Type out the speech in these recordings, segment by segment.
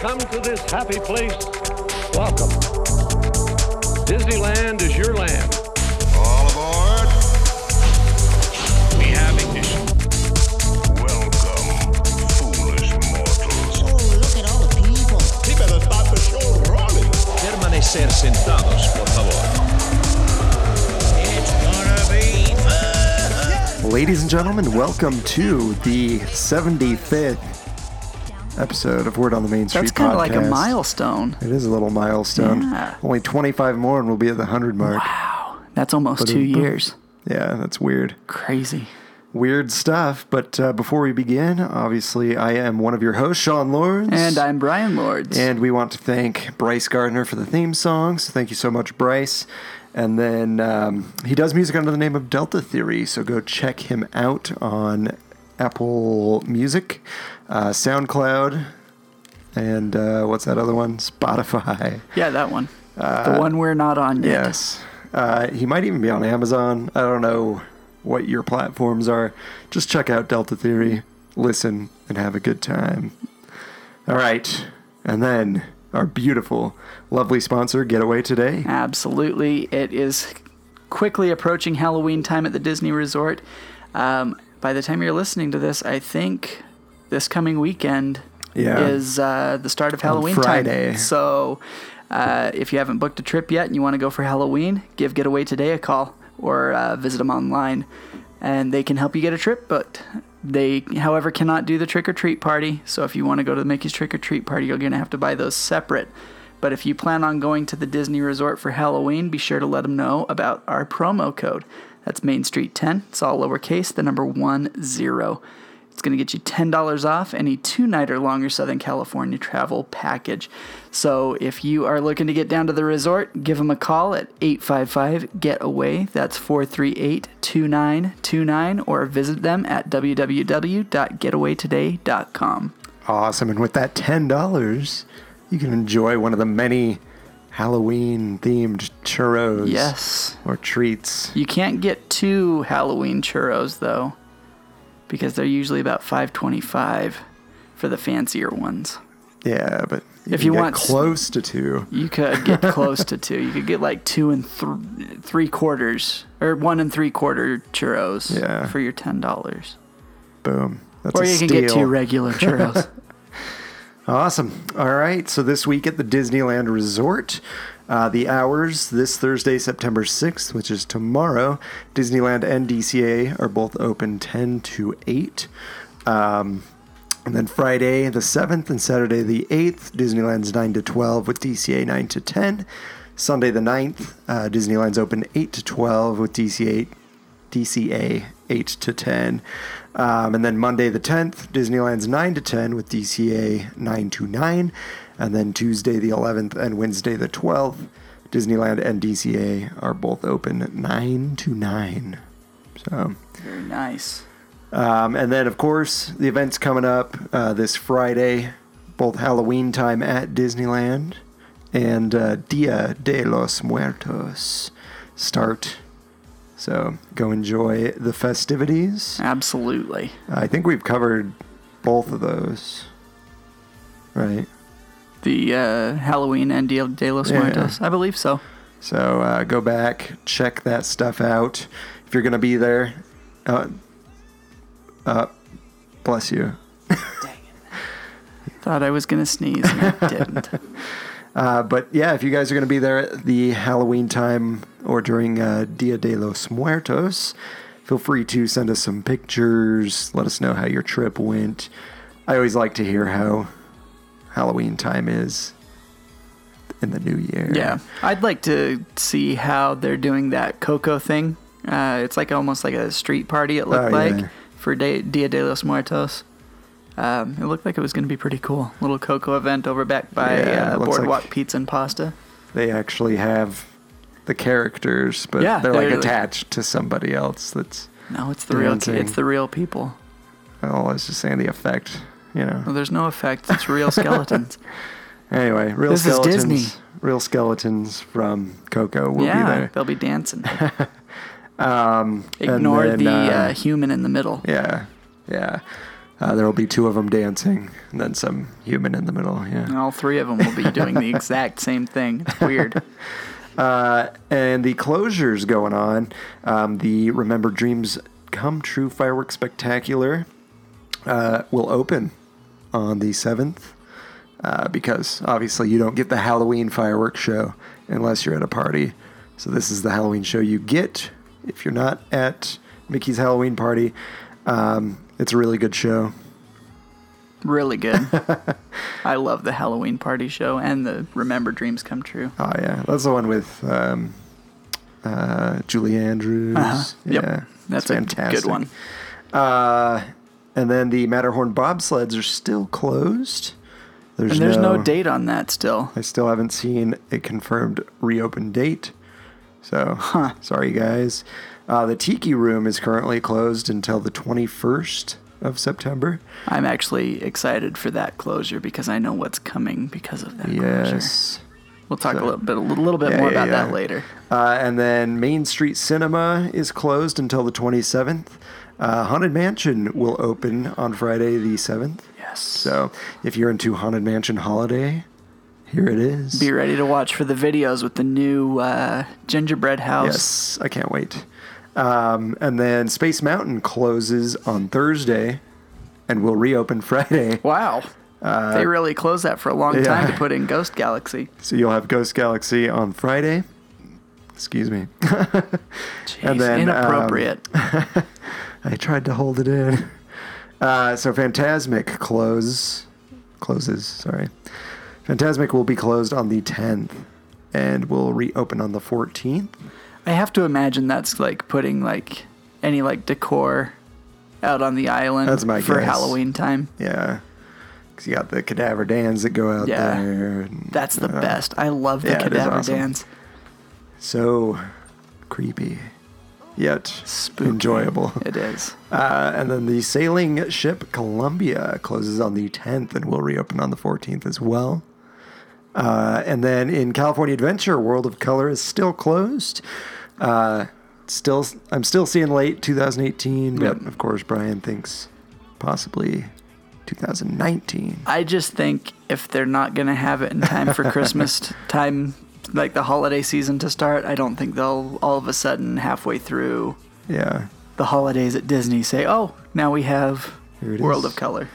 come to this happy place, welcome. Disneyland is your land. All aboard. We have ignition. Welcome, foolish mortals. Oh, look at all the people. He better start the show rolling. Permanecer sentados, por favor. It's gonna be fun. Ladies and gentlemen, welcome to the 75th episode of Word on the Main Street That's kind of like a milestone. It is a little milestone. Yeah. Only 25 more and we'll be at the 100 mark. Wow. That's almost two years. Yeah, that's weird. Crazy. Weird stuff. But uh, before we begin, obviously, I am one of your hosts, Sean Lawrence. And I'm Brian Lords. And we want to thank Bryce Gardner for the theme song. So thank you so much, Bryce. And then um, he does music under the name of Delta Theory. So go check him out on Apple Music, uh, SoundCloud, and uh, what's that other one? Spotify. yeah, that one. the one we're not on yet. Uh, Yes. Uh, he might even be on Amazon. I don't know what your platforms are. Just check out Delta Theory, listen, and have a good time. All right. And then our beautiful, lovely sponsor, Getaway Today. Absolutely. It is quickly approaching Halloween time at the Disney Resort. Um, by the time you're listening to this, I think this coming weekend Yeah. is uh, the start of Halloween Friday. time. So uh, if you haven't booked a trip yet and you want to go for Halloween, give Getaway Today a call or uh, visit them online. And they can help you get a trip, but they, however, cannot do the trick or treat party. So if you want to go to the Mickey's trick or treat party, you're going to have to buy those separate. But if you plan on going to the Disney Resort for Halloween, be sure to let them know about our promo code. That's Main Street 10. It's all lowercase, the number one zero. It's going to get you $10 off any two night or longer Southern California travel package. So if you are looking to get down to the resort, give them a call at 855 Getaway. That's 438 2929, or visit them at www.getawaytoday.com. Awesome. And with that $10, you can enjoy one of the many Halloween themed churros Yes. or treats. You can't get two Halloween churros though, because they're usually about 525 for the fancier ones. Yeah, but you If you get want close to two. You could get close to two. You could get like two and th- three quarters, or one and three quarter churros Yeah. for your ten dollars. Boom. That's Or a you can get two regular churros. Awesome. All right. So this week at the Disneyland Resort, uh, the hours this Thursday, September 6th, which is tomorrow, Disneyland and DCA are both open 10 to 8. Um, and then Friday the 7th and Saturday the 8th, Disneyland's 9 to 12 with DCA 9 to 10. Sunday the 9th, uh, Disneyland's open 8 to 12 with DCA DCA 8 to 10. Um, and then Monday the 10th, Disneyland's 9 to 10 with DCA 9 to 9. And then Tuesday the 11th and Wednesday the 12th, Disneyland and DCA are both open 9 to 9. So, Very nice. um, and then of course, the events coming up uh, this Friday, both Halloween time at Disneyland and uh, Dia de los Muertos start. So go enjoy the festivities. Absolutely. I think we've covered both of those. Right. The uh, Halloween and Dia de los Yeah. Muertos. I believe so. So uh, go back, check that stuff out. If you're going to be there, uh, uh, bless you. Thought I was gonna sneeze and I didn't. Uh, but yeah, if you guys are going to be there at the Halloween time or during uh, Dia de los Muertos, feel free to send us some pictures. Let us know how your trip went. I always like to hear how Halloween time is in the new year. Yeah, I'd like to see how they're doing that Coco thing. Uh, it's like almost like a street party. It looked Oh, like for de- Dia de los Muertos. Um, it looked like it was going to be pretty cool. Little Coco event over back by Yeah, uh, Boardwalk like- Pizza and Pasta. They actually have the characters, but Yeah, they're like they're like- attached to somebody else. That's No, it's the real. It's the real people. Oh, I was just saying the effect. You know. Well, there's no effect. It's real skeletons. Anyway, real This is skeletons. Disney. Real skeletons from Coco will yeah, be there. they'll be dancing. Um, Ignore then, the uh, uh, human in the middle. Yeah, yeah. Uh, there will be two of them dancing, and then some human in the middle. Yeah, And all three of them will be doing the exact same thing. It's weird. Uh, and the closures going on. Um, the Remember Dreams Come True Fireworks Spectacular uh, will open on the 7th uh, because obviously you don't get the Halloween fireworks show unless you're at a party. So this is the Halloween show you get if you're not at Mickey's Halloween party. Um, it's a really good show. Really good. I love the Halloween party show and the Remember Dreams Come True. Oh yeah, that's the one with um, uh, Julie Andrews. Uh-huh. Yep. Yeah, That's a fantastic. good one. Uh, and then the Matterhorn bobsleds are still closed. There's, And there's no date on that still. I still haven't seen a confirmed reopen date. So, huh. sorry guys. Uh, the Tiki Room is currently closed until the 21st of September. I'm actually excited for that closure because I know what's coming because of that closure. Yes. We'll talk So- a little bit, a little, little bit Yeah, more yeah, about yeah. that later. Uh, and then Main Street Cinema is closed until the 27th. Uh, Haunted Mansion will open on Friday the 7th. Yes. So if you're into Haunted Mansion Holiday, here it is. Be ready to watch for the videos with the new uh, gingerbread house. Yes, I can't wait. Um, and then Space Mountain closes on Thursday and will reopen Friday. Wow. they really closed that for a long time Uh, to put in Ghost Galaxy. So you'll have Ghost Galaxy on Friday. Excuse me. Jeez, then, um, inappropriate. I tried to hold it in. Uh, so Fantasmic close closes. Sorry, Fantasmic will be closed on the 10th and will reopen on the 14th. I have to imagine that's like putting like any like decor out on the island That's my for guess. Halloween time. Yeah, because you got the cadaver dans that go out Yeah. there. and, That's the uh, best. I love the yeah, cadaver awesome. dance. So creepy, yet Spooky. enjoyable. It is. Uh, and then the sailing ship Columbia closes on the 10th and will reopen on the 14th as well. Uh, and then in California Adventure, World of Color is still closed. Uh, still, I'm still seeing late 2018, but Yep. of course Brian thinks possibly 2019. I just think if they're not gonna have it in time for Christmas time, like the holiday season to start, I don't think they'll all of a sudden halfway through Yeah. the holidays at Disney say, "Oh, now we have Here it World is. of Color."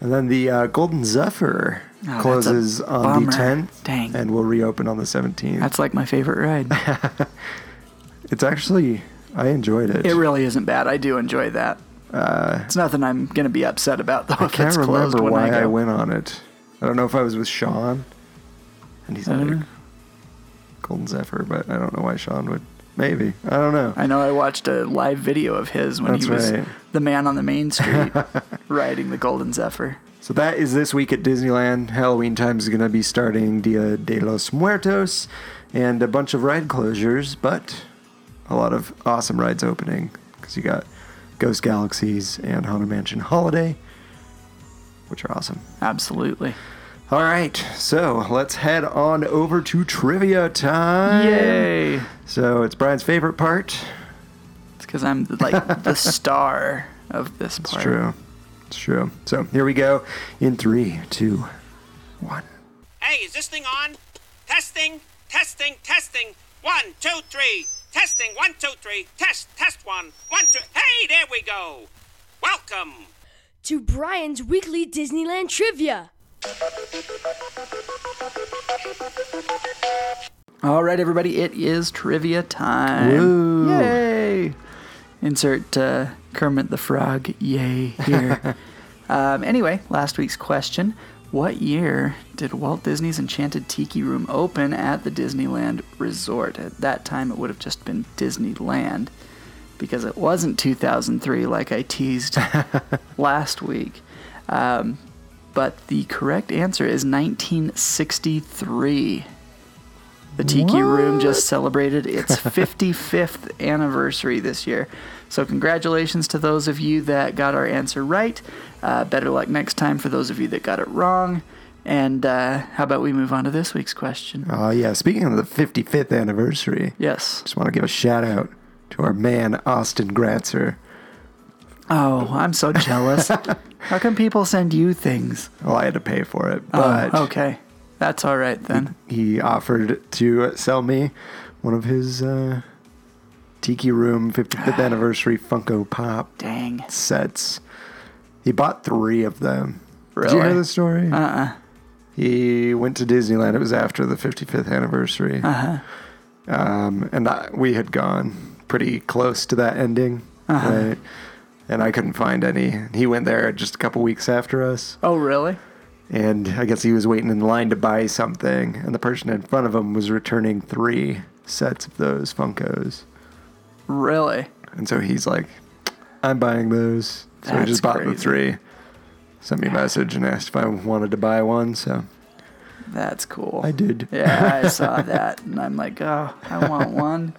And then the uh, Golden Zephyr Oh, that's a closes on bummer. the 10th Dang. and will reopen on the 17th. That's like my favorite ride. it's actually, I enjoyed it. it really isn't bad. I do enjoy that. it's nothing I'm gonna be upset about though. Uh, I if can't it's closed remember when why I I, go. went on it. I don't know if I was with Sean, and he's like. Golden Zephyr, but I don't know why Sean would. Maybe I don't know. I know I watched a live video of his when That's he was right. the man on the main street riding the Golden Zephyr. So that is this week at Disneyland. Halloween time is going to be starting Dia de los Muertos, and a bunch of ride closures, but a lot of awesome rides opening because you got Ghost Galaxies and Haunted Mansion Holiday, which are awesome. Absolutely. All right, so let's head on over to trivia time. Yay! So it's Brian's favorite part. It's because I'm like the star of this part. It's true. It's true. So here we go in three, two, one. Hey, is this thing on? Testing, testing, testing. One, two, three. Testing, one, two, three. Test, test one, one, two. Hey, there we go. Welcome. to Brian's weekly Disneyland trivia. All right, everybody, it is trivia time. Woo. Yay! Insert uh, Kermit the Frog, yay, here. um, anyway, last week's question What year did Walt Disney's Enchanted Tiki Room open at the Disneyland Resort? At that time, it would have just been Disneyland because it wasn't 2003 like I teased last week. Um, but the correct answer is 1963. The Tiki Room just celebrated its 55th anniversary this year. So, congratulations to those of you that got our answer right. Uh, better luck next time for those of you that got it wrong. And uh, how about we move on to this week's question? Oh yeah. Speaking of the 55th anniversary, Yes. just want to give a shout out to our man Austin Gratzer Oh, I'm so jealous. How come people send you things? Well, I had to pay for it, but oh, okay. That's all right then. he offered to sell me one of his uh, Tiki Room 55th anniversary Funko Pop Dang. sets. He bought three of them. Did you hear the story? Uh-uh. He went to Disneyland. It was after the 55th anniversary. Uh-huh. Um, and I, we had gone pretty close to that ending. Uh-huh. Right? And I couldn't find any. He went there just a couple weeks after us. Oh, really? And I guess he was waiting in line to buy something. And the person in front of him was returning three sets of those Funkos. Really? And so he's like, I'm buying those. So he That's just bought the three. Sent me a message and asked if I wanted to buy one. So That's cool. I did. Yeah, I saw that, and I'm like, oh, I want one.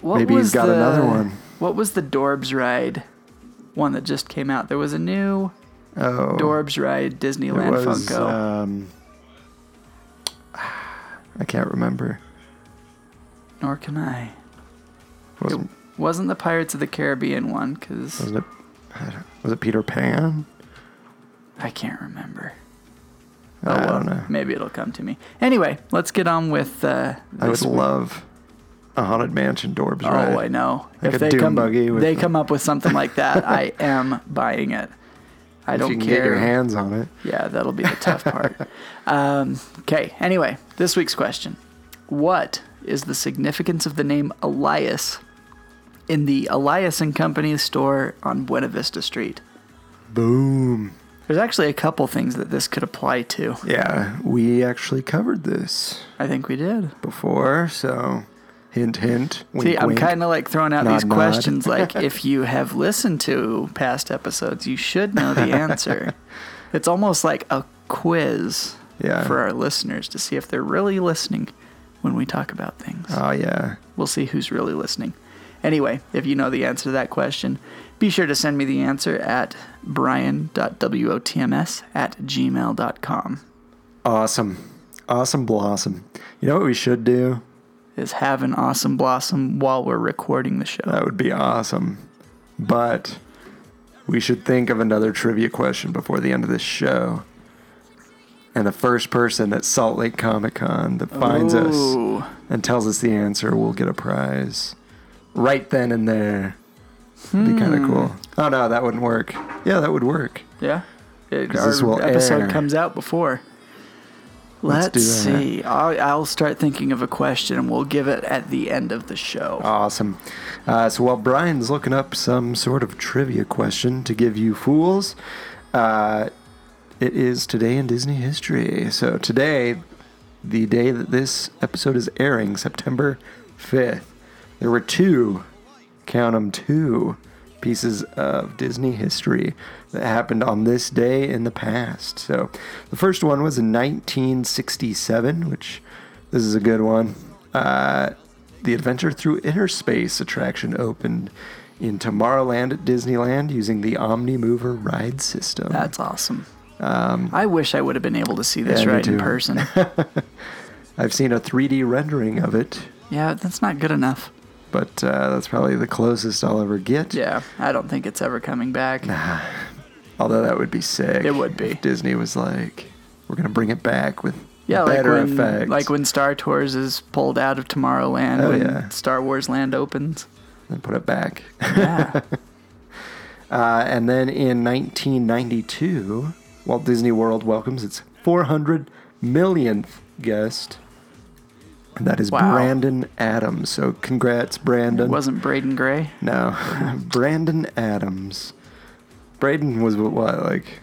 What Maybe he's got the- another one. What was the Dorbz ride? One that just came out. There was a new Oh. Dorbz ride It Disneyland was, Funko. um, I can't remember. Nor can I. Wasn't, Wasn't the Pirates of the Caribbean one? Because wasn't it? Was it Peter Pan? I can't remember. I well, don't know. Maybe it'll come to me. Anyway, let's get on with. Uh, I would week. love a haunted mansion Dorbz Oh. I know. Like if a they come, buggy with they the- come up with something like that, I am buying it. I if don't you can care. get your hands on it. Yeah, that'll be the tough part. Um, okay, anyway, this week's question What is the significance of the name Elias in the Elias and Company store on Buena Vista Street? Boom. There's actually a couple things that this could apply to. Yeah, we actually covered this I think we did. before, so hint, hint. Wink, See, I'm kind of like throwing out Nod, these nod. questions. Like, if you have listened to past episodes, you should know the answer. it's almost like a quiz Yeah. for our listeners to see if they're really listening when we talk about things. Oh yeah. We'll see who's really listening. Anyway, if you know the answer to that question, be sure to send me the answer at brian.wotms at gmail.com. Awesome. Awesome blossom. You know what we should do? Is have an awesome blossom while we're recording the show. That would be awesome. But we should think of another trivia question before the end of this show. And the first person at Salt Lake Comic Con that finds us and tells us the answer will get a prize. Right then and there. It'd be kind of hmm. cool. Oh no, that wouldn't work. Yeah, that would work. Yeah. It, our this will episode air. comes out before. Let's Let's, see. I'll, I'll start thinking of a question and we'll give it at the end of the show. Awesome. Uh, so while Brian's looking up some sort of trivia question to give you fools, uh, it is today in Disney history. So today, the day that this episode is airing, September 5th, there were two, count them, two pieces of Disney history that happened on this day in the past. So the first one was in 1967, which this is a good one. Uh, the Adventure Through Inner Space attraction opened in Tomorrowland at Disneyland using the Omni Mover ride system. That's awesome. I wish I would have been able to see this Um, Yeah, right in person. I've seen a 3D rendering of it, yeah, that's not good enough. But uh, that's probably the closest I'll ever get. Yeah, I don't think it's ever coming back. Nah. Although that would be sick. It would be. If Disney was like, we're going to bring it back with Yeah, like better when, effects. like when Star Tours is pulled out of Tomorrowland Oh, when yeah. Star Wars Land opens. and put it back. Yeah. Uh, and then in 1992, Walt Disney World welcomes its 400 millionth guest. That is Wow. Brandon Adams. So congrats, Brandon. it wasn't Braden Gray. No, Brandon Adams. Braden was what, like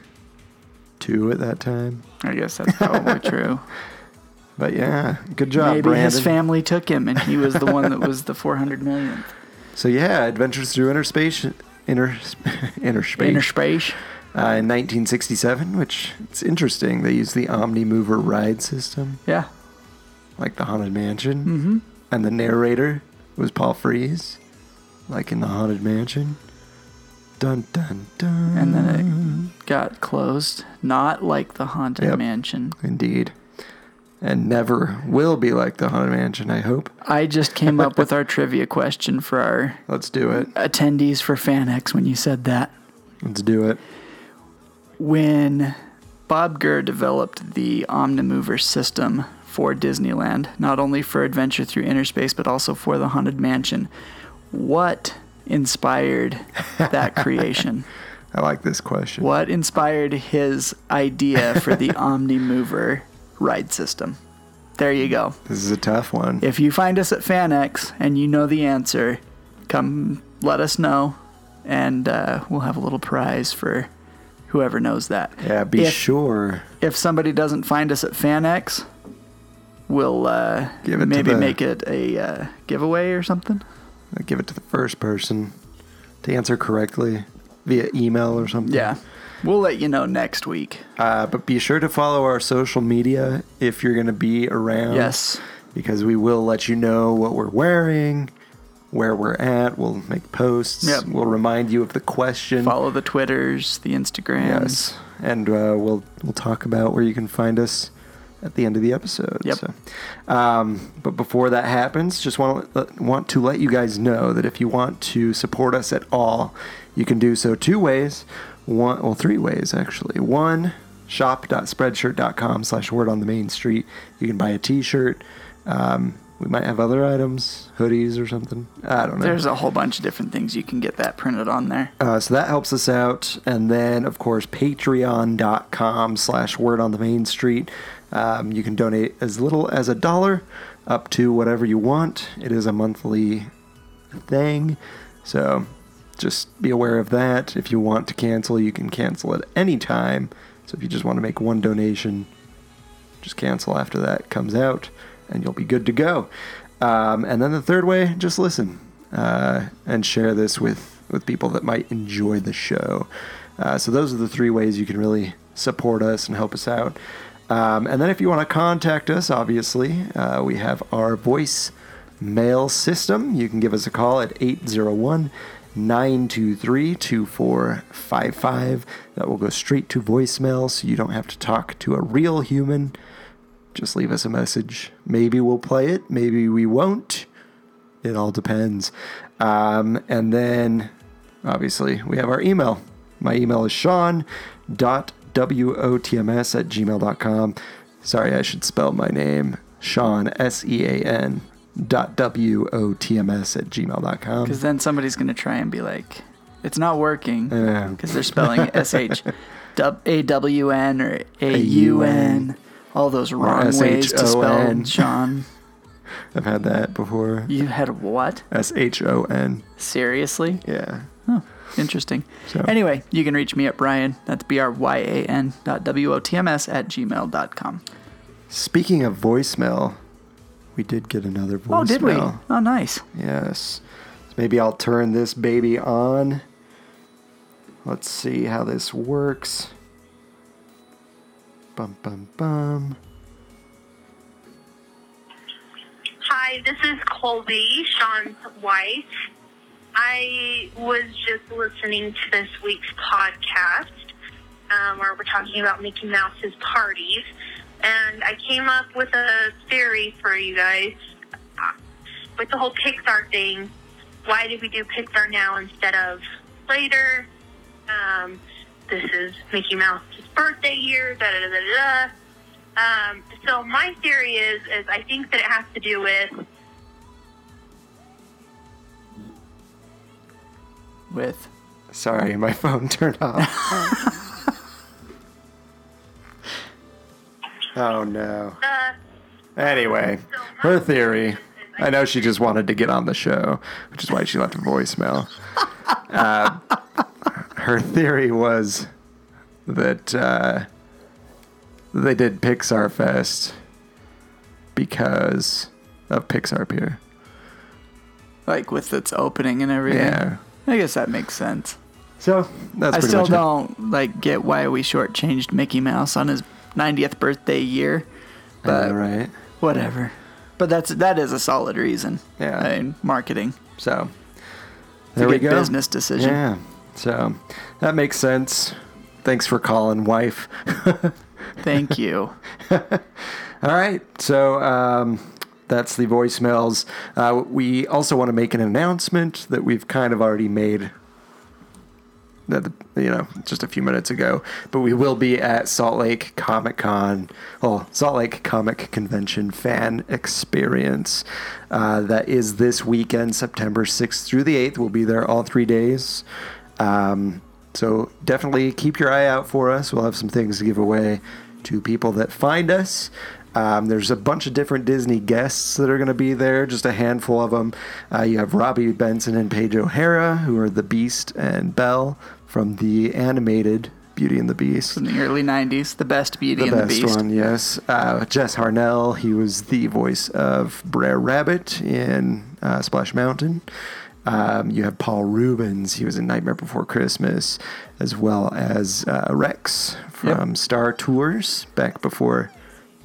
two at that time? I guess that's probably true. But yeah, good job, Maybe Brandon. his family took him and he was the one that was the 400 millionth. So yeah, Adventures Through Inner Space, Inner, inner Space. Inner space. uh, in 1967, which it's interesting. They used the Omni Mover ride system, Yeah. Like the Haunted Mansion, mm-hmm. and the narrator was Paul Frees, like in the Haunted Mansion. Dun dun dun. And then it got closed. Not like the Haunted Yep. Mansion. Indeed. and never will be like the Haunted Mansion, I hope. I just came up with our trivia question for our Let's do it. attendees for FanX when you said that. Let's do it. When Bob Gurr developed the Omnimover system for Disneyland, not only for Adventure Through Inner Space, but also for the Haunted Mansion, what inspired that creation? I like this question. What inspired his idea for the Omnimover ride system? There you go. This is a tough one. If you find us at FanX and you know the answer, come let us know, and uh, we'll have a little prize for whoever knows that. yeah, be if, sure. If somebody doesn't find us at FanX, we'll uh, Give it maybe the- make it a uh, giveaway or something. I'll give it to the first person to answer correctly via email or something. Yeah, we'll let you know next week. Uh, but be sure to follow our social media if you're going to be around. Yes. Because we will let you know what we're wearing, where we're at. We'll make posts. Yep. We'll remind you of the question. Follow the Twitters, the Instagrams. Yes. And uh, we'll we'll talk about where you can find us at the end of the episode. Yep. So, um, but before that happens, just want to, want to let you guys know that if you want to support us at all, you can do so two ways. One, well, three ways actually. One, shop.spreadshirt.com slash word on the main street. You can buy a t-shirt. Um, we might have other items, hoodies or something. I don't know. There's a whole bunch of different things you can get that printed on there. Uh, so that helps us out. And then, of course, patreon.com slash word on the main street. Um, you can donate as little as a dollar up to whatever you want. It is a monthly thing. So just be aware of that. If you want to cancel, you can cancel at any time. So if you just want to make one donation, just cancel after that comes out, and you'll be good to go. Um, and then the third way, just listen uh, and share this with with people that might enjoy the show. Uh, so those are the three ways you can really support us and help us out. Um, and then if you want to contact us, obviously uh, we have our voice mail system. You can give us a call at 801 923 2455. That will go straight to voicemail so you don't have to talk to a real human. Just leave us a message. Maybe we'll play it, maybe we won't. It all depends. Um, and then, obviously, we have our email. My email is sean.wotms at gmail.com. Sorry, I should spell my name. Sean, S E A N, dot W-O-T-M-S at gmail.com. Because then somebody's going to try and be like, it's not working. Yeah. Because they're spelling S H A W N or A U N. All those wrong ways to spell S-H-O-N. Sean. I've had that before. You had what? S H O N. Seriously? Yeah. Interesting. So- Anyway, you can reach me at Brian. That's B R Y A N dot W O T M S at gmail dot com. Speaking of voicemail, we did get another voicemail. Oh, did we? Oh, nice. Yes. So maybe I'll turn this baby on. Let's see how this works. Bum bum bum. Hi, this is Colby, Sean's wife. I was just listening to this week's podcast um, where we're talking about Mickey Mouse's parties, and I came up with a theory for you guys. Uh, With the whole Pixar thing, why did we do Pixar now instead of later? Um, this is Mickey Mouse's birthday year, da da da da da. Um, so my theory is, is I think that it has to do with With Sorry, my phone turned off. oh no. uh, Anyway, her theory. I know she just wanted to get on the show, which is why she left a voicemail. Uh, her theory was that uh, they did Pixar Fest because of Pixar Pier. like with its opening and everything. Yeah. I guess that makes sense. So that's I still don't like get why we shortchanged Mickey Mouse on his 90th birthday year, I know, but right? whatever. But that's that is a solid reason. Yeah. I mean, marketing. So there a we good go. business decision. Yeah. So that makes sense. Thanks for calling, wife. Thank you. All right. So um, that's the voicemails. Uh, we also want to make an announcement that we've kind of already made. That you know, just a few minutes ago, but we will be at Salt Lake Comic Con, well, Salt Lake Comic Convention Fan Experience. Uh, that is this weekend, September sixth through the eighth. We'll be there all three days. Um, so definitely keep your eye out for us. We'll have some things to give away to people that find us. Um, there's a bunch of different Disney guests that are going to be there, just a handful of them. Uh, you have Robby Benson and Paige O'Hara, who are the Beast and Belle from the animated Beauty and the Beast. In the early 90s, the best Beauty The and the best Beast. one, yes. Uh, Jess Harnell, he was the voice of Brer Rabbit in uh, Splash Mountain. Um, you have Paul Reubens, he was in Nightmare Before Christmas, as well as uh, Rex from Star Tours back before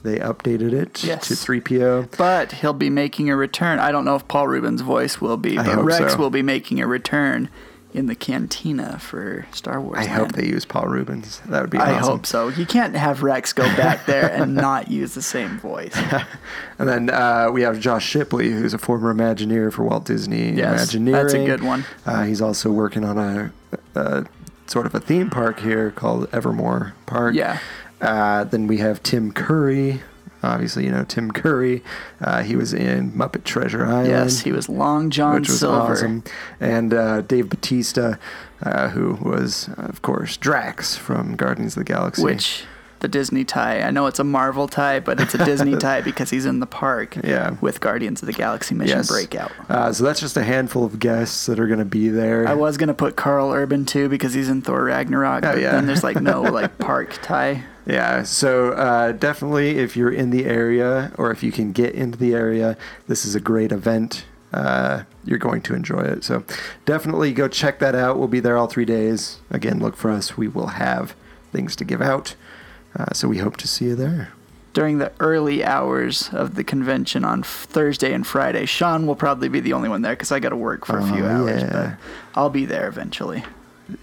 they updated it Yes. to 3PO. But he'll be making a return. I don't know if Paul Reubens' voice will be, but Rex so. will be making a return in the cantina for Star Wars. I hope they use Paul Reubens. That would be I awesome. hope so. You can't have Rex go back there and not use the same voice. And then uh, we have Josh Shipley, who's a former Imagineer for Walt Disney Yes, Imagineering. that's a good one. Uh, he's also working on a, a sort of a theme park here called Evermore Park. Yeah. Uh, then we have Tim Curry. Obviously, you know Tim Curry. Uh, he was in Muppet Treasure Island. Yes, he was Long John which was Silver. awesome. And uh, Dave Batista, uh, who was, of course, Drax from Guardians of the Galaxy. Which the Disney tie. I know it's a Marvel tie, but it's a Disney tie because he's in the park Yeah. with Guardians of the Galaxy Mission Yes. Breakout. Uh, so that's just a handful of guests that are going to be there. I was gonna put Karl Urban too because he's in Thor Ragnarok, Oh, but yeah. then there's like no like park tie. Yeah, so uh, definitely if you're in the area or if you can get into the area, this is a great event. Uh, you're going to enjoy it. So definitely go check that out. We'll be there all three days. Again, look for us. We will have things to give out. Uh, so we hope to see you there. During the early hours of the convention on Thursday and Friday, Sean will probably be the only one there because I got to work for a few Oh, hours, yeah. but I'll be there eventually.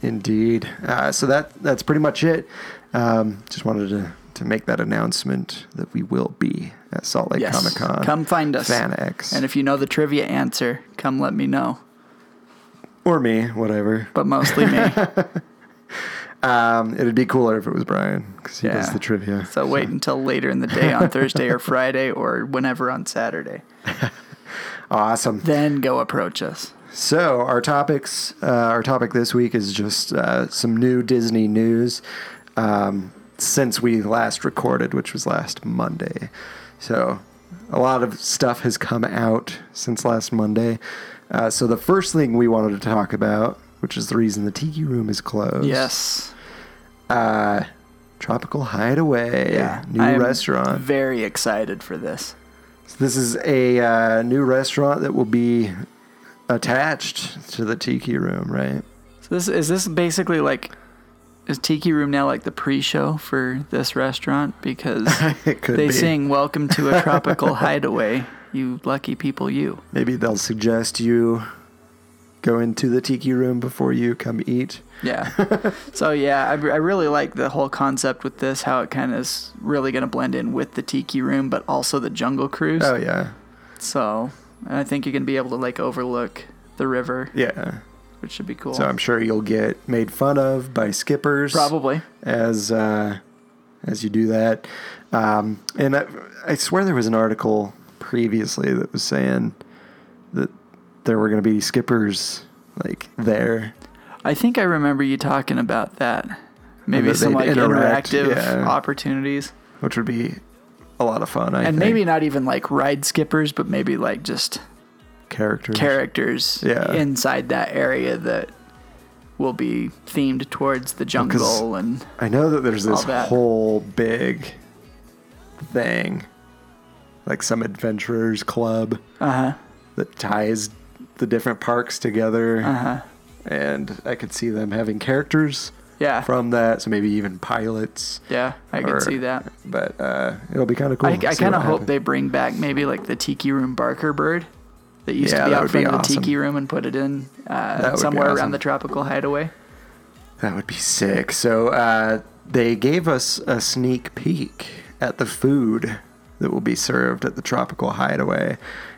Indeed. Uh, so that that's pretty much it. Um, just wanted to, to make that announcement that we will be at Salt Lake yes, Comic Con. come find us. Fan X. And if you know the trivia answer, come let me know. or me, whatever. But mostly me. Um, it'd be cooler if it was Brian because he does the trivia. So wait until later in the day on Thursday or Friday or whenever on Saturday. Awesome. Then go approach us. So our topics, uh, our topic this week is just uh, some new Disney news um, since we last recorded, which was last Monday. So a lot of stuff has come out since last Monday. Uh, so the first thing we wanted to talk about, which is the reason the Tiki Room is closed. Yes. Uh, Tropical Hideaway, yeah, new I'm restaurant. Very excited for this. So this is a uh, new restaurant that will be attached to the Tiki Room, right? So this is this basically like is Tiki Room now like the pre-show for this restaurant because they be. sing "Welcome to a Tropical Hideaway." You lucky people, you. Maybe they'll suggest you go into the Tiki Room before you come eat. Yeah. so yeah, I, I really like the whole concept with this. How it kind of is really going to blend in with the Tiki Room, but also the Jungle Cruise. Oh yeah, So I think you're going to be able to like overlook the river, yeah. Which should be cool. So I'm sure you'll get made fun of by skippers. Probably. as uh, as you do that. Um, and I, I swear there was an article previously that was saying that there were going to be skippers like there. I think I remember you talking about that. Maybe that some like interact, interactive yeah. opportunities. which would be a lot of fun. I and think. maybe not even like ride skippers, but maybe like just characters. characters Yeah. inside that area that will be themed towards the jungle and I know that there's this that. whole big thing, like some adventurers club uh huh that ties the different parks together, uh huh and I could see them having characters yeah from that. So maybe even pilots. yeah I or- can see that. But uh, it'll be kind of cool. I, I kind of hope happens. they bring back maybe like the Tiki Room Barker bird that used Yeah, to be out would be front of the awesome. Tiki Room and put it in uh, somewhere awesome. around the Tropical Hideaway. That would be sick. So uh, they gave us a sneak peek at the food that will be served at the Tropical Hideaway,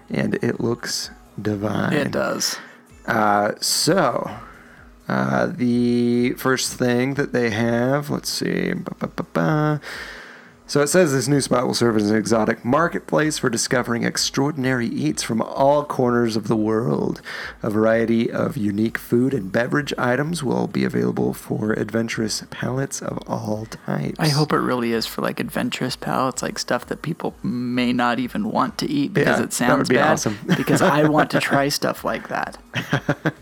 and it looks divine. It does. Uh, so, uh, the first thing that they have, let's see. ba, ba, ba, ba. So it says this new spot will serve as an exotic marketplace for discovering extraordinary eats from all corners of the world. A variety of unique food and beverage items will be available for adventurous palates of all types. I hope it really is for like adventurous palates, like stuff that people may not even want to eat because Yeah, it that sounds would be bad. awesome. because I want to try stuff like that.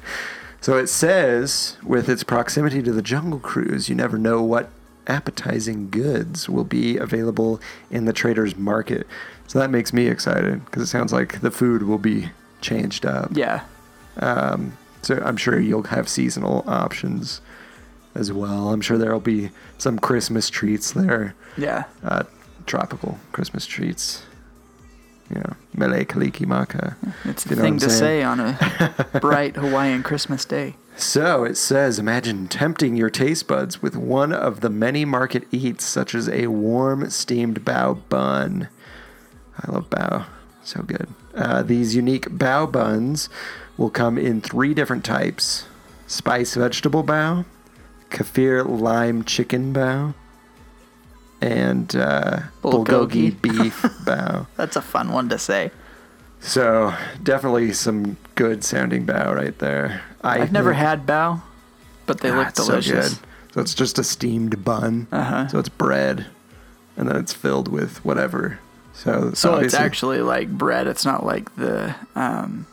So it says, with its proximity to the Jungle Cruise, you never know what appetizing goods will be available in the trader's market. So that makes me excited because it sounds like the food will be changed up. Yeah. Um, so I'm sure you'll have seasonal options as well. I'm sure there'll be some Christmas treats there, Yeah. uh, tropical Christmas treats. You know, mele kaliki maka. It's a You know thing to I'm say on a bright Hawaiian Christmas day. So it says, imagine tempting your taste buds with one of the many market eats, such as a warm steamed bao bun. I love bao. So good. Uh, these unique bao buns will come in three different types spice vegetable bao, kaffir lime chicken bao, and uh, bulgogi Bulgogi. beef bao. That's a fun one to say. So definitely some good sounding bao right there. I I've never had bao, but they Ah, look so delicious. good. So it's just a steamed bun. Uh-huh. So it's bread, and then it's filled with whatever. So So it's actually like bread. It's not like the um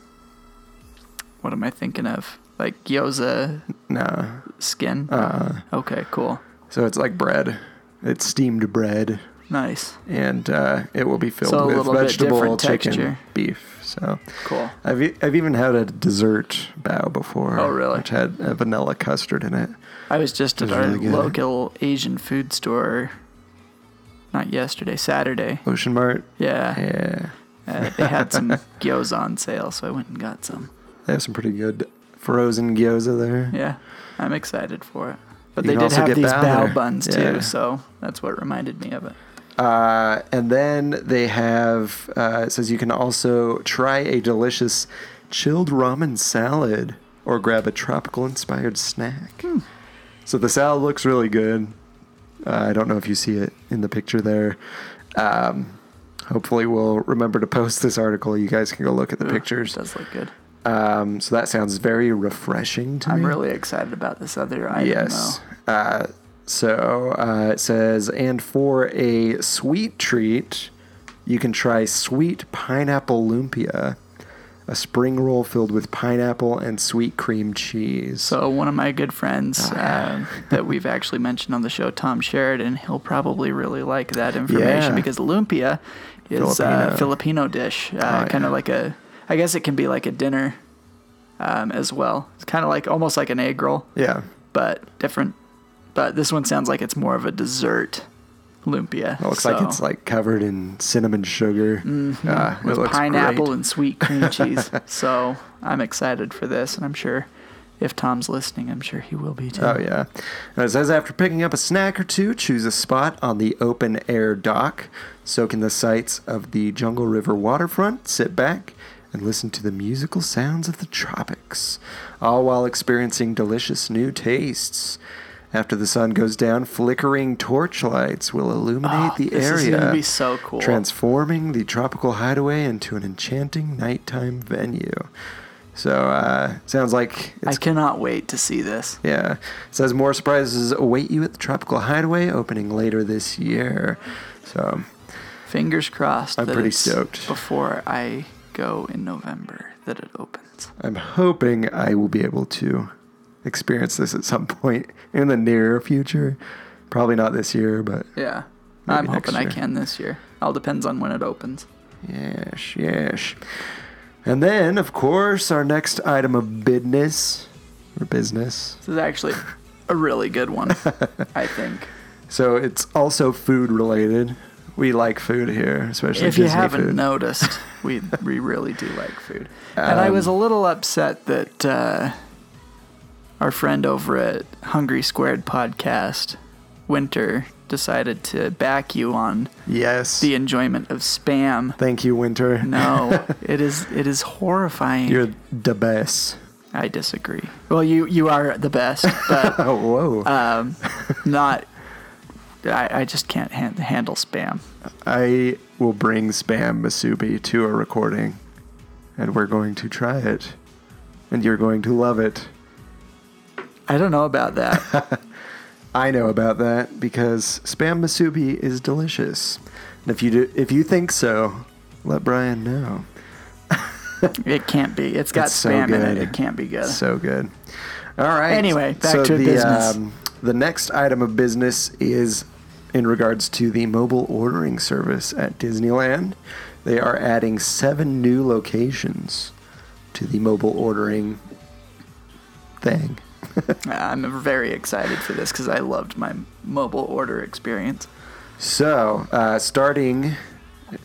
what am I thinking of? Like gyoza no. skin? Uh, okay, cool. so it's like bread. It's steamed bread, Nice. and uh, it will be filled So with vegetable, chicken, texture. beef. So Cool. I've I've even had a dessert bao before. Oh, really? Which had a vanilla custard in it. I was just at was our really local Asian food store not yesterday, Saturday. Ocean Mart. Yeah. Yeah, Uh, they had some gyoza on sale, so I went and got some. they have some pretty good frozen gyoza there. Yeah, I'm excited for it. But You they did have these bao bao buns Yeah. too, so that's what reminded me of it. Uh, and then they have, uh, it says you can also try a delicious chilled ramen salad or grab a tropical inspired snack. Hmm. So the salad looks really good. Uh, I don't know if you see it in the picture there. Um, hopefully, we'll remember to post this article. You guys can go look at the pictures. does look good. Um, so that sounds very refreshing to me. I'm really excited about this other item Yes. Uh, so uh, it says, and for a sweet treat, you can try sweet pineapple lumpia, a spring roll filled with pineapple and sweet cream cheese. So one of my good friends um, that we've actually mentioned on the show, Tom Sheridan, he'll probably really like that information Yeah. because lumpia is a Filipino. Filipino dish, uh, Oh, kind yeah. of like a. I guess it can be like a dinner um, as well. It's kind of like almost like an egg roll, yeah, but different. But this one sounds like it's more of a dessert lumpia. it looks like it's like covered in cinnamon sugar. Ah, it with pineapple great. and sweet cream cheese. so I'm excited for this, and I'm sure if Tom's listening, I'm sure he will be too. Oh yeah. And it says after picking up a snack or two, choose a spot on the open air dock, soak in the sights of the Jungle River waterfront, sit back, and listen to the musical sounds of the tropics, all while experiencing delicious new tastes. After the sun goes down, flickering torchlights will illuminate Oh, the this area, is gonna be so cool. transforming the tropical hideaway into an enchanting nighttime venue. So, uh, sounds like I cannot wait to see this. yeah. It says more surprises await you at the Tropical Hideaway, opening later this year. So, Fingers crossed. I'm that pretty it's stoked. Before I go in November, that it opens. I'm hoping I will be able to experience this at some point in the near future. Probably not this year, but Yeah, I'm hoping I can this year. All depends on when it opens. yes, yes. And then, of course, our next item of business or business. This is actually a really good one, I think. So it's also food related. We like food here, especially if you haven't food. noticed, we we really do like food. and I was a Um, little upset that uh, our friend over at Hungry Squared podcast Winter decided to back you on Yes. the enjoyment of spam. Thank you, Winter. No, it is it is horrifying. You're the best. I disagree. Well, you you are the best, but Oh, whoa. um, not. I, I just can't han- handle spam. I will bring Spam musubi to a recording, and we're going to try it. And you're going to love it. I don't know about that. I know about that because Spam musubi is delicious. And if you do, if you think so, let Brian know. it can't be. It's got It's so spam in it. It can't be good. So good. All right. Anyway, back so to the, business. Um, the next item of business is in regards to the mobile ordering service at Disneyland. They are adding seven new locations to the mobile ordering thing. I'm very excited for this because I loved my mobile order experience. So, uh, starting,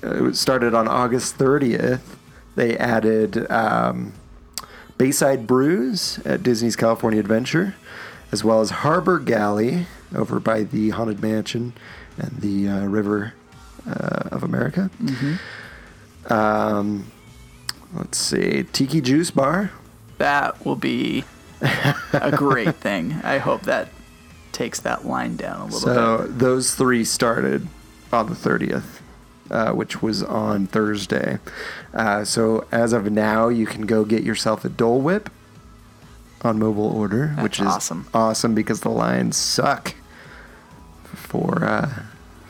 uh, it started on August 30th, they added um, Bayside Brews at Disney's California Adventure, as well as Harbor Galley over by the Haunted Mansion and the uh, River uh, of America. Um, let's see, Tiki Juice Bar. That will be a great thing. I hope that takes that line down a little So bit. So those three started on the 30th, uh, which was on Thursday. Uh, so as of now, you can go get yourself a Dole Whip on mobile order, That's which is awesome. awesome because the lines suck for uh,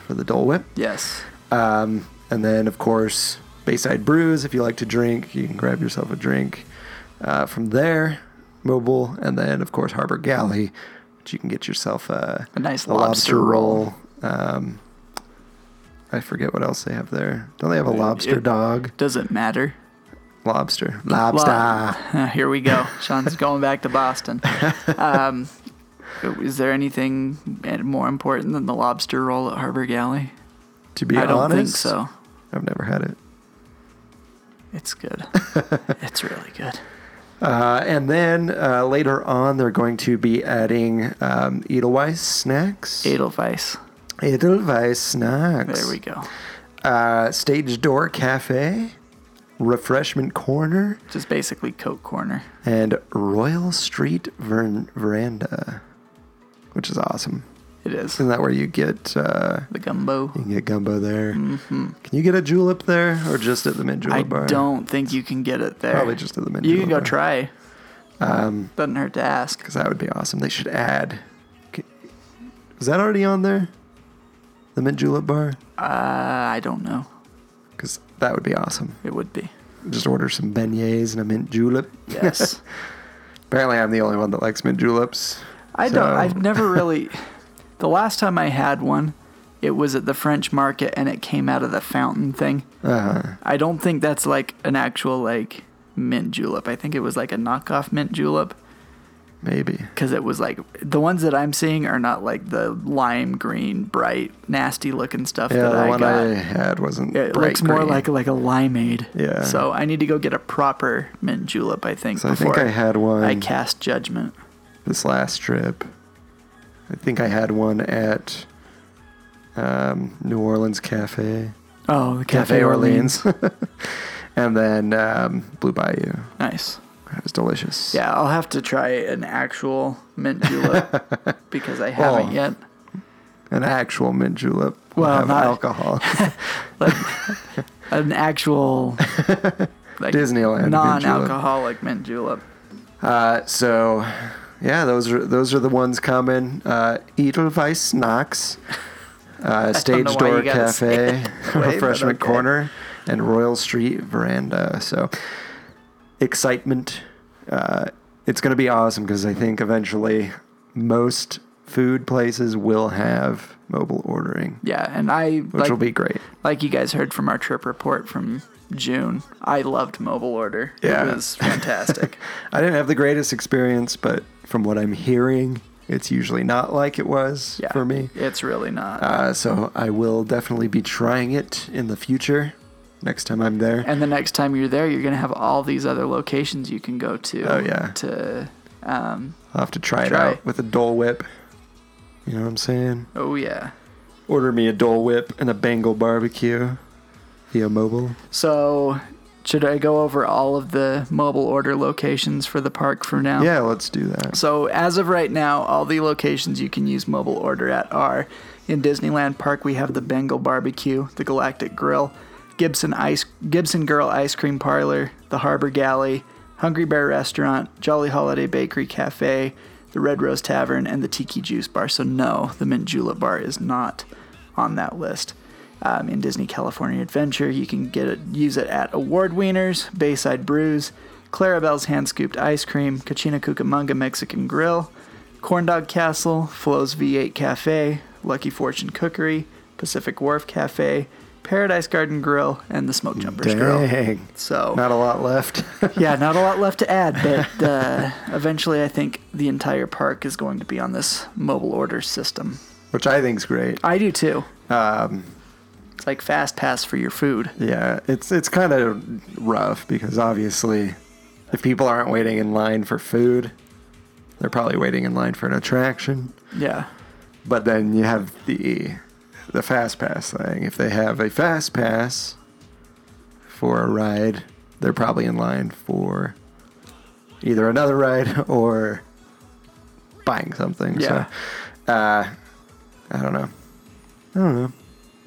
for the Dole Whip. Yes. Um, and then, of course, Bayside Brews. If you like to drink, you can grab yourself a drink uh, from there, mobile. And then, of course, Harbor Galley, which you can get yourself a, A nice lobster roll. Um, I forget what else they have there. Don't they have a lobster It- dog? Does it matter? Lobster. Lobster. Uh, here we go. Sean's going back to Boston. Um, is there anything more important than the lobster roll at Harbor Galley? To be honest. I don't think so. I've never had it. It's good. it's really good. Uh, and then uh, later on, they're going to be adding um, Edelweiss snacks. Edelweiss. Edelweiss snacks. There we go. Uh, Stage Door Cafe, Refreshment Corner, Just basically Coke Corner. and Royal Street Ver- Veranda, which is awesome. It is. Isn't that where you get uh, The gumbo. you can get gumbo there? Can you get a julep there, or just at the Mint Julep Mm-hmm. I don't think you can get it there. Probably just at the Mint julep bar. You can go Bar. try. Um, Doesn't hurt to ask. because that would be awesome. They should add. Is that already on there? The Mint Julep Bar, Uh, I don't know. because that would be awesome. It would be. Just order some beignets and a mint julep. Yes. Apparently, I'm the only one that likes mint juleps. I don't. I've never really. The last time I had one, it was at the French market, and it came out of the fountain thing. Uh, I don't think that's like an actual like mint julep. I think it was like a knockoff mint julep maybe. because it was like the ones that I'm seeing are not like the lime green, bright, nasty looking stuff Yeah, that the I one got. I had wasn't. it looks more like like a limeade. Yeah. So I need to go get a proper mint julep. I think. So I think I had one I cast judgment. this last trip. I think I had one at um, New Orleans Cafe, Oh, the Cafe, Cafe, Orleans, and then um, Blue Bayou. Nice. It was delicious. Yeah, I'll have to try an actual mint julep because I haven't Oh. yet. An actual mint julep. Well, not- alcohol. An actual like Disneyland mint julep. non-alcoholic mint julep. Uh, so, yeah, those are those are the ones coming. Uh, Edelweiss Snacks, uh, Stage Door you gotta say Cafe, Refreshment okay. Corner, and Royal Street Veranda. So, excitement. Uh, it's going to be awesome because I think eventually most food places will have mobile ordering, Yeah, and I which like, will be great. like you guys heard from our trip report from June. I loved mobile order. Yeah. It was fantastic. I didn't have the greatest experience, but from what I'm hearing, it's usually not like it was yeah, for me. It's really not. Uh, so I will definitely be trying it in the future. Next time I'm there. and the next time you're there, you're gonna have all these other locations you can go to. Oh, yeah. To um, I'll have to try, it Try. out with a Dole Whip You know what I'm saying? Oh yeah. Order me a Dole Whip and a Bengal barbecue via mobile. So, should I go over all of the mobile order locations for the park for now? Yeah, let's do that. So, as of right now, all the locations you can use mobile order at are in Disneyland Park, we have the Bengal Barbecue, the Galactic Grill, Gibson Ice Gibson Girl Ice Cream Parlor, the Harbor Galley, Hungry Bear Restaurant, Jolly Holiday Bakery Cafe, the Red Rose Tavern, and the Tiki Juice Bar. So, no, the Mint Julep Bar is not on that list. Um, in Disney California Adventure, you can get it, use it at Award Wieners, Bayside Brews, Clarabelle's Hand Scooped Ice Cream, Cocina Cucamonga Mexican Grill, Corn Dog Castle, Flo's V8 Cafe, Lucky Fortune Cookery, Pacific Wharf Cafe, Paradise Garden Grill, and the Smoke Jumpers Grill. Dang. So Not a lot left. yeah, not a lot left to add, but uh, eventually I think the entire park is going to be on this mobile order system. Which I think's great. I do too. Um, like Fast Pass for your food. yeah, it's it's kind of rough because obviously, if people aren't waiting in line for food, they're probably waiting in line for an attraction. Yeah. But then you have the the fast pass thing. If they have a fast pass for a ride, they're probably in line for either another ride or buying something. Yeah. So, uh, I don't know. I don't know.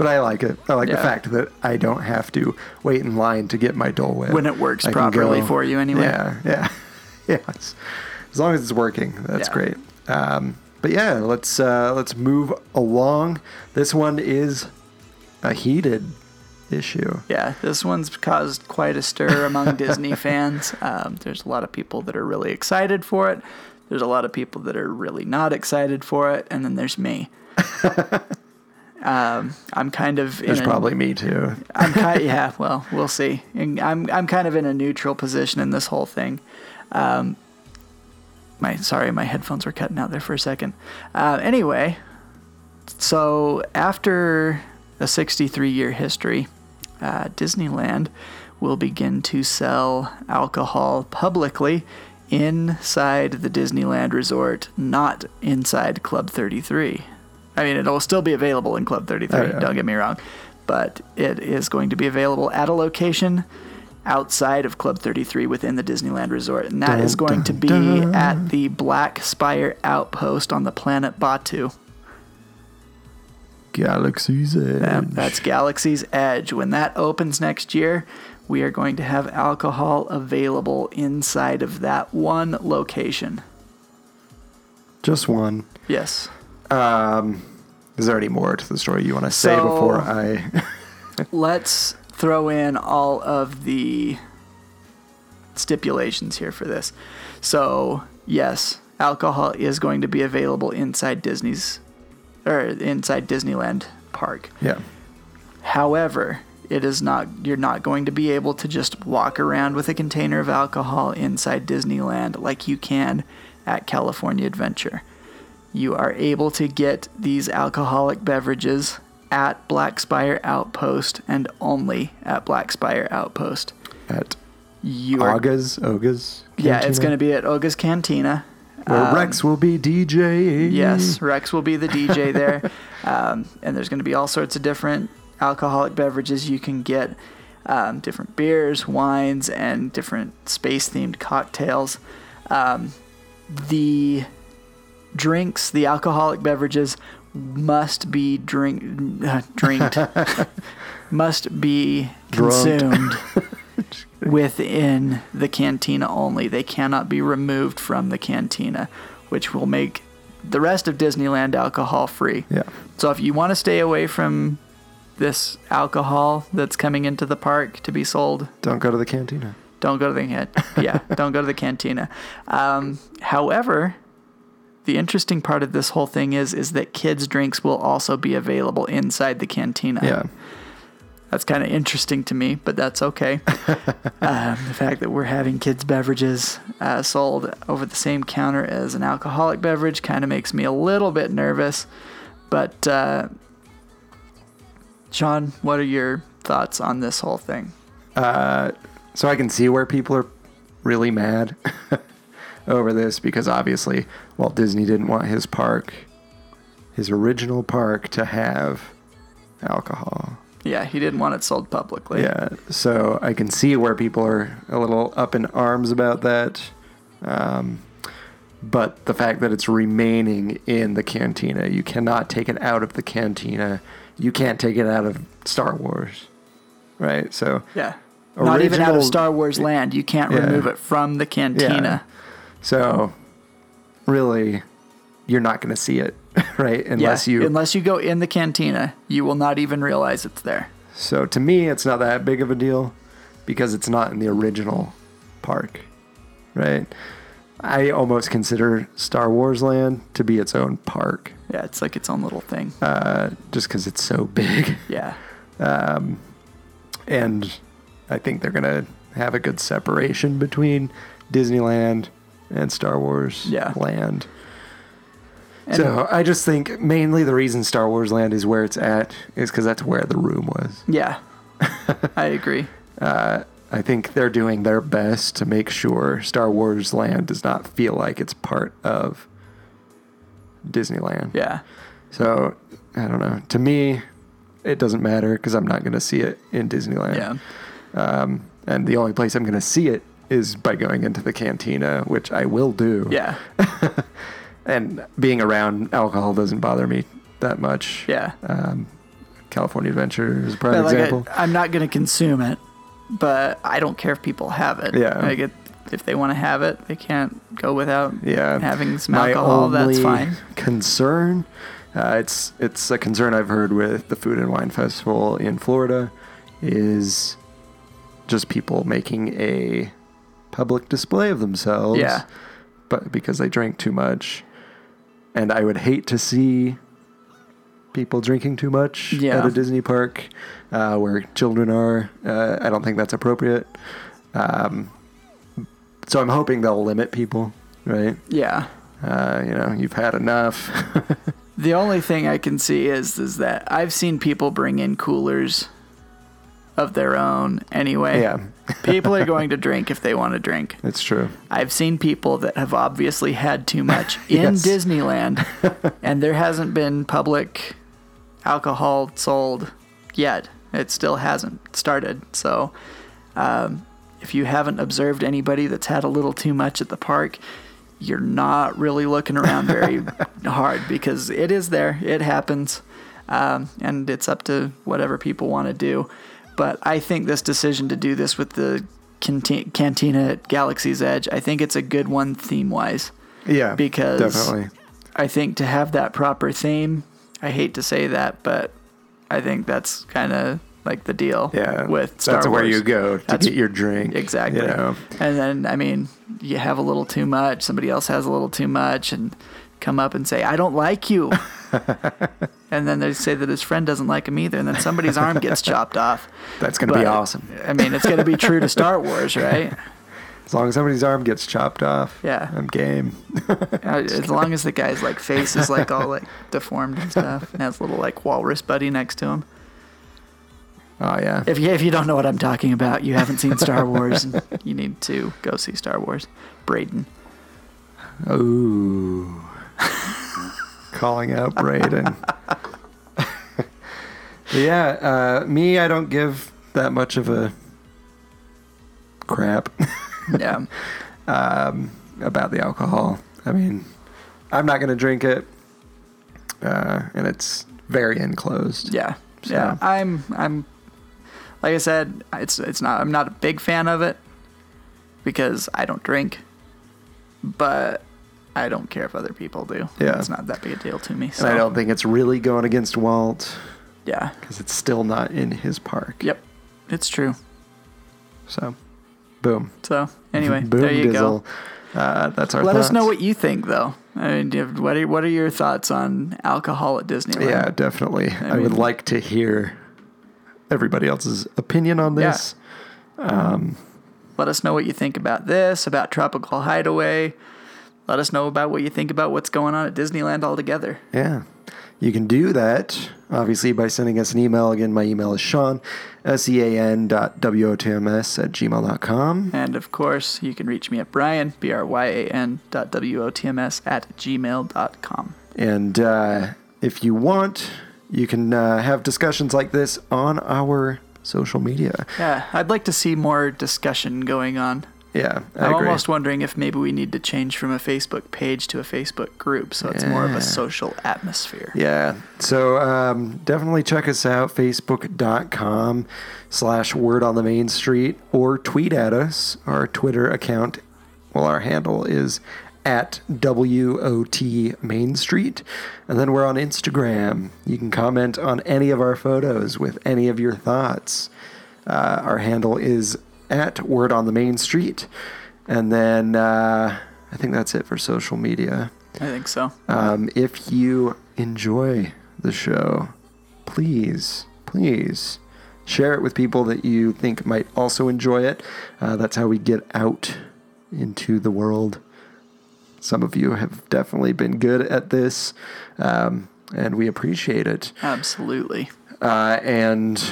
But I like it. I like the fact that I don't have to wait in line to get my Dole Whip. When it works I properly for you anyway. Yeah, yeah, yeah. As long as it's working, that's Yeah. great. Um, but yeah, let's uh, let's move along. This one is a heated issue. Yeah, this one's caused quite a stir among Disney fans. Um, there's a lot of people that are really excited for it. There's a lot of people that are really not excited for it, and then there's me. um, I'm kind of in There's a- probably me too. I'm kind yeah, well, we'll see. And I'm I'm kind of in a neutral position in this whole thing. Um, my sorry, my headphones were cutting out there for a second. Uh, anyway, so after a 63 year history, uh, Disneyland will begin to sell alcohol publicly inside the Disneyland Resort, not inside Club 33. I mean, it'll still be available in Club 33, Oh, yeah. don't get me wrong, but it is going to be available at a location outside of Club 33 within the Disneyland Resort, and that is Dun, going to be dun. at the Black Spire Outpost on the planet Batuu. Galaxy's Edge. That's Galaxy's Edge. When that opens next year, we are going to have alcohol available inside of that one location. Just one. Yes. Um, is there any more to the story you want to say So- before I? Let's throw in all of the stipulations here for this. So, yes, alcohol is going to be available inside Disney's or inside Disneyland Park. yeah. However, it is not you're not going to be able to just walk around with a container of alcohol inside Disneyland like you can at California Adventure. You are able to get these alcoholic beverages at Black Spire Outpost and only at Black Spire Outpost. At You are Aga's, Oga's. Yeah, it's going to be at Oga's Cantina. Where Rex will be DJ. Yes, Rex will be the DJ there. um, and there's going to be all sorts of different alcoholic beverages you can get um, different beers, wines, and different space themed cocktails. Um, the drinks, the alcoholic beverages, must be drink, uh, drinked, must be consumed within the cantina only. They cannot be removed from the cantina, which will make the rest of Disneyland alcohol free. Yeah. So if you want to stay away from this alcohol that's coming into the park to be sold, Don't go to the cantina. don't go to the yeah, don't go to the cantina. Um, however, the interesting part of this whole thing is is that kids drinks will also be available inside the cantina. Yeah. That's kind of interesting to me, but that's okay. um, the fact that we're having kids' beverages uh, sold over the same counter as an alcoholic beverage kind of makes me a little bit nervous. But, uh, Sean, what are your thoughts on this whole thing? So I can see where people are really mad over this because obviously Walt Disney didn't want his park his original park to have alcohol. Yeah, he didn't want it sold publicly. Yeah, so I can see where people are a little up in arms about that. Um, but the fact that it's remaining in the cantina, you cannot take it out of the cantina. You can't take it out of Star Wars, right? So Yeah. Not even out of Star Wars land. You can't Yeah. remove it from the cantina. So, really, you're not going to see it, right? Unless yeah. you. unless you go in the cantina, you will not even realize it's there. so to me, it's not that big of a deal because it's not in the original park, right? I almost consider Star Wars Land to be its own park, Yeah, it's like its own little thing. uh, just because it's so big, yeah. Um, and I think they're gonna have a good separation between Disneyland and Star Wars Yeah. Land. And- so I just think mainly the reason Star Wars Land is where it's at is because that's where the room was. Yeah. I agree. Uh, I think they're doing their best to make sure Star Wars Land does not feel like it's part of Disneyland. Yeah. So I don't know. To me, it doesn't matter because I'm not going to see it in Disneyland. Yeah. Um, and the only place I'm going to see it is by going into the cantina, which I will do. Yeah. And being around alcohol doesn't bother me that much. Yeah. California Adventure is a prime like, example. I, I'm not going to consume it, but I don't care if people have it. Yeah. Like it, if they want to have it, they can't go without yeah, having some My alcohol. That's only fine. Concern, uh, it's it's a concern I've heard with the Food and Wine Festival in Florida, is just people making a public display of themselves. Yeah. but because they drank too much, and I would hate to see people drinking too much Yeah. at a Disney park uh, where children are. Uh, I don't think that's appropriate. Um, so I'm hoping they'll limit people, right? Yeah. Uh, you know, you've had enough. The only thing I can see is is that I've seen people bring in coolers of their own anyway. yeah, people are going to drink if they want to drink. it's true. I've seen people that have obviously had too much in Yes. Disneyland, and there hasn't been public alcohol sold yet. It still hasn't started. So, um, if you haven't observed anybody that's had a little too much at the park, you're not really looking around very hard because it is there. It happens. Um, and it's up to whatever people want to do. But I think this decision to do this with the canti- cantina at Galaxy's Edge, I think it's a good one theme wise. Yeah, Because- definitely. I think to have that proper theme, I hate to say that, but I think that's kind of like the deal Yeah, with Star that's where you go to That's- get your drink. Exactly. You know? And then, I mean, you have a little too much, somebody else has a little too much, and come up and say, I don't like you. and then they say that his friend doesn't like him either, and then somebody's arm gets chopped off. That's gonna be awesome. I mean, it's going to be true to Star Wars, right? As long as somebody's arm gets chopped off, Yeah. I'm game. Uh, as long as the guy's like face is like all like deformed and stuff, and has a little like walrus buddy next to him. Oh yeah. If you if you don't know what I'm talking about, you haven't seen Star Wars, and you need to go see Star Wars. Braden. Ooh. Calling out Braden. yeah, uh, me, I don't give that much of a crap Yeah. about the alcohol. I mean, I'm not going to drink it, uh, and it's very enclosed. Yeah. So- Yeah. I'm I'm like I said, it's it's not I'm not a big fan of it because I don't drink. But I don't care if other people do. Yeah. It's not that big a deal to me. So And I don't think it's really going against Walt Yeah. because it's still not in his park. Yep. It's true. So, boom. So anyway, boom there you go. Uh, that's our Let us know what you think, though. I mean, do you have- what are what are your thoughts on alcohol at Disneyland? Yeah, definitely. I, would mean- like to hear everybody else's opinion on Yeah. this. Let us know what you think about this, about Tropical Hideaway. Let us know about what you think about what's going on at Disneyland altogether. Yeah. You can do that, obviously, by sending us an email. Again, my email is Sean, S-E-A-N dot W-O-T-M-S at gmail.com. And of course, you can reach me at Brian, B R Y A N dot W O T M S at gmail dot com. And uh, if you want, you can uh, have discussions like this on our social media. Yeah, I'd like to see more discussion going on. Yeah, I I'm agree. almost wondering if maybe we need to change from a Facebook page to a Facebook group so it's more of a social atmosphere. Yeah. So um, definitely check us out, facebook.com slash word on the main street, or tweet at us. Our Twitter account, well, our handle is at WOT Main Street. And then we're on Instagram. You can comment on any of our photos with any of your thoughts. Uh, our handle is at Word on the Main Street. And then uh, I think that's it for social media. I think so. Um, if you enjoy the show, please, please share it with people that you think might also enjoy it. Uh, that's how we get out into the world. Some of you have definitely been good at this, um, and we appreciate it. Absolutely. Uh, and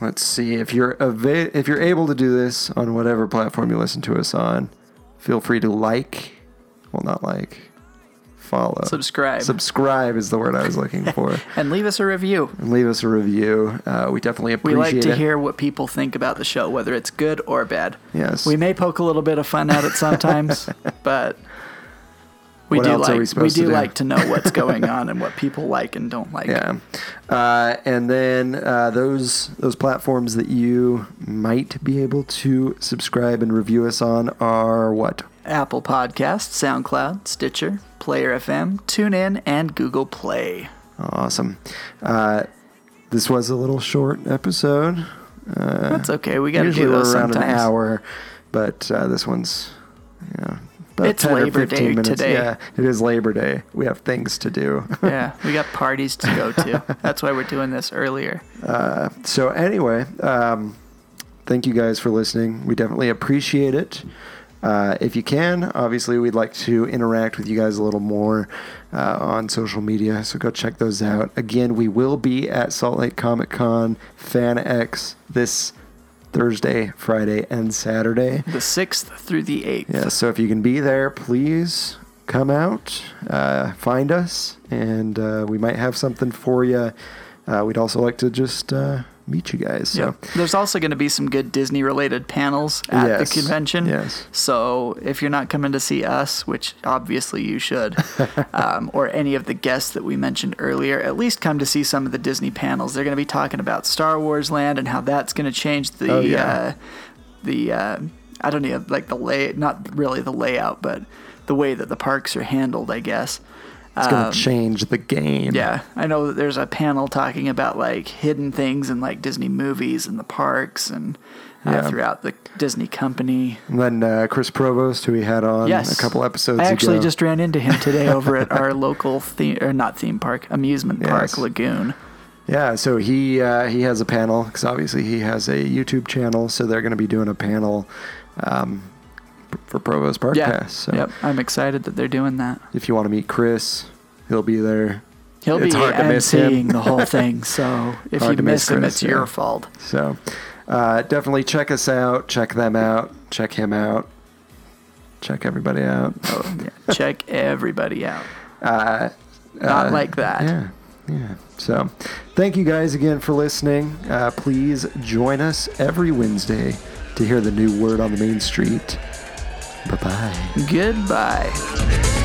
let's see if you're ava- if you're able to do this on whatever platform you listen to us on, feel free to like, well, not like, follow, Subscribe. Subscribe is the word I was looking for. And leave us a review. and leave us a review. Uh, we definitely appreciate. It. We like to it. hear what people think about the show, whether it's good or bad. Yes. We may poke a little bit of fun at it sometimes, but we What do else like we we, supposed to do do? like to know what's going on and what people like and don't like. Yeah, uh, and then uh, those those platforms that you might be able to subscribe and review us on are what? Apple Podcasts, SoundCloud, Stitcher, Player FM, TuneIn, and Google Play. Awesome. Uh, this was a little short episode. Uh, That's okay. We got to do those around sometimes. an hour, but uh, this one's yeah. It's 10 or Labor 15 Day minutes. today. Yeah, it is Labor Day. We have things to do. yeah, we got parties to go to. That's why we're doing this earlier. So anyway, um, thank you guys for listening. We definitely appreciate it. Uh, if you can, obviously, we'd like to interact with you guys a little more uh, on social media. So go check those out. Again, we will be at Salt Lake Comic Con Fan X this Thursday, Friday, and Saturday. The 6th through the 8th. Yeah, so if you can be there, please come out, uh, find us, and uh, we might have something for you. Uh, we'd also like to just uh, meet you guys. So. Yep. There's also going to be some good Disney related panels at Yes. the convention. Yes. So if you're not coming to see us, which obviously you should, um, or any of the guests that we mentioned earlier, at least come to see some of the Disney panels. They're going to be talking about Star Wars Land and how that's going to change the Oh, yeah. uh, the uh, I don't know like the lay not really the layout, but the way that the parks are handled, I guess. It's going to Um, change the game. yeah, I know that there's a panel talking about like hidden things in like Disney movies and the parks and uh, Yeah. throughout the Disney company. And then uh, Chris Provost, who we had on Yes, a couple episodes I actually ago. just ran into him today over at our local theme or not theme park, amusement park Yes. lagoon. Yeah, so he uh, he has a panel because obviously he has a YouTube channel, so they're going to be doing a panel um, for Provost Park Yeah, Pass. So yep. I'm excited that they're doing that. if you want to meet Chris, he'll be there. He'll It's be hard to miss him. the whole thing, so if Hard you miss miss him, it's your fault. So uh, definitely check us out, check them out, check him out, check everybody out. Oh, yeah. Check everybody out. Uh, Not uh, like that. Yeah, yeah. So, thank you guys again for listening. Uh, please join us every Wednesday to hear the new word on the main street. Bye bye. Goodbye.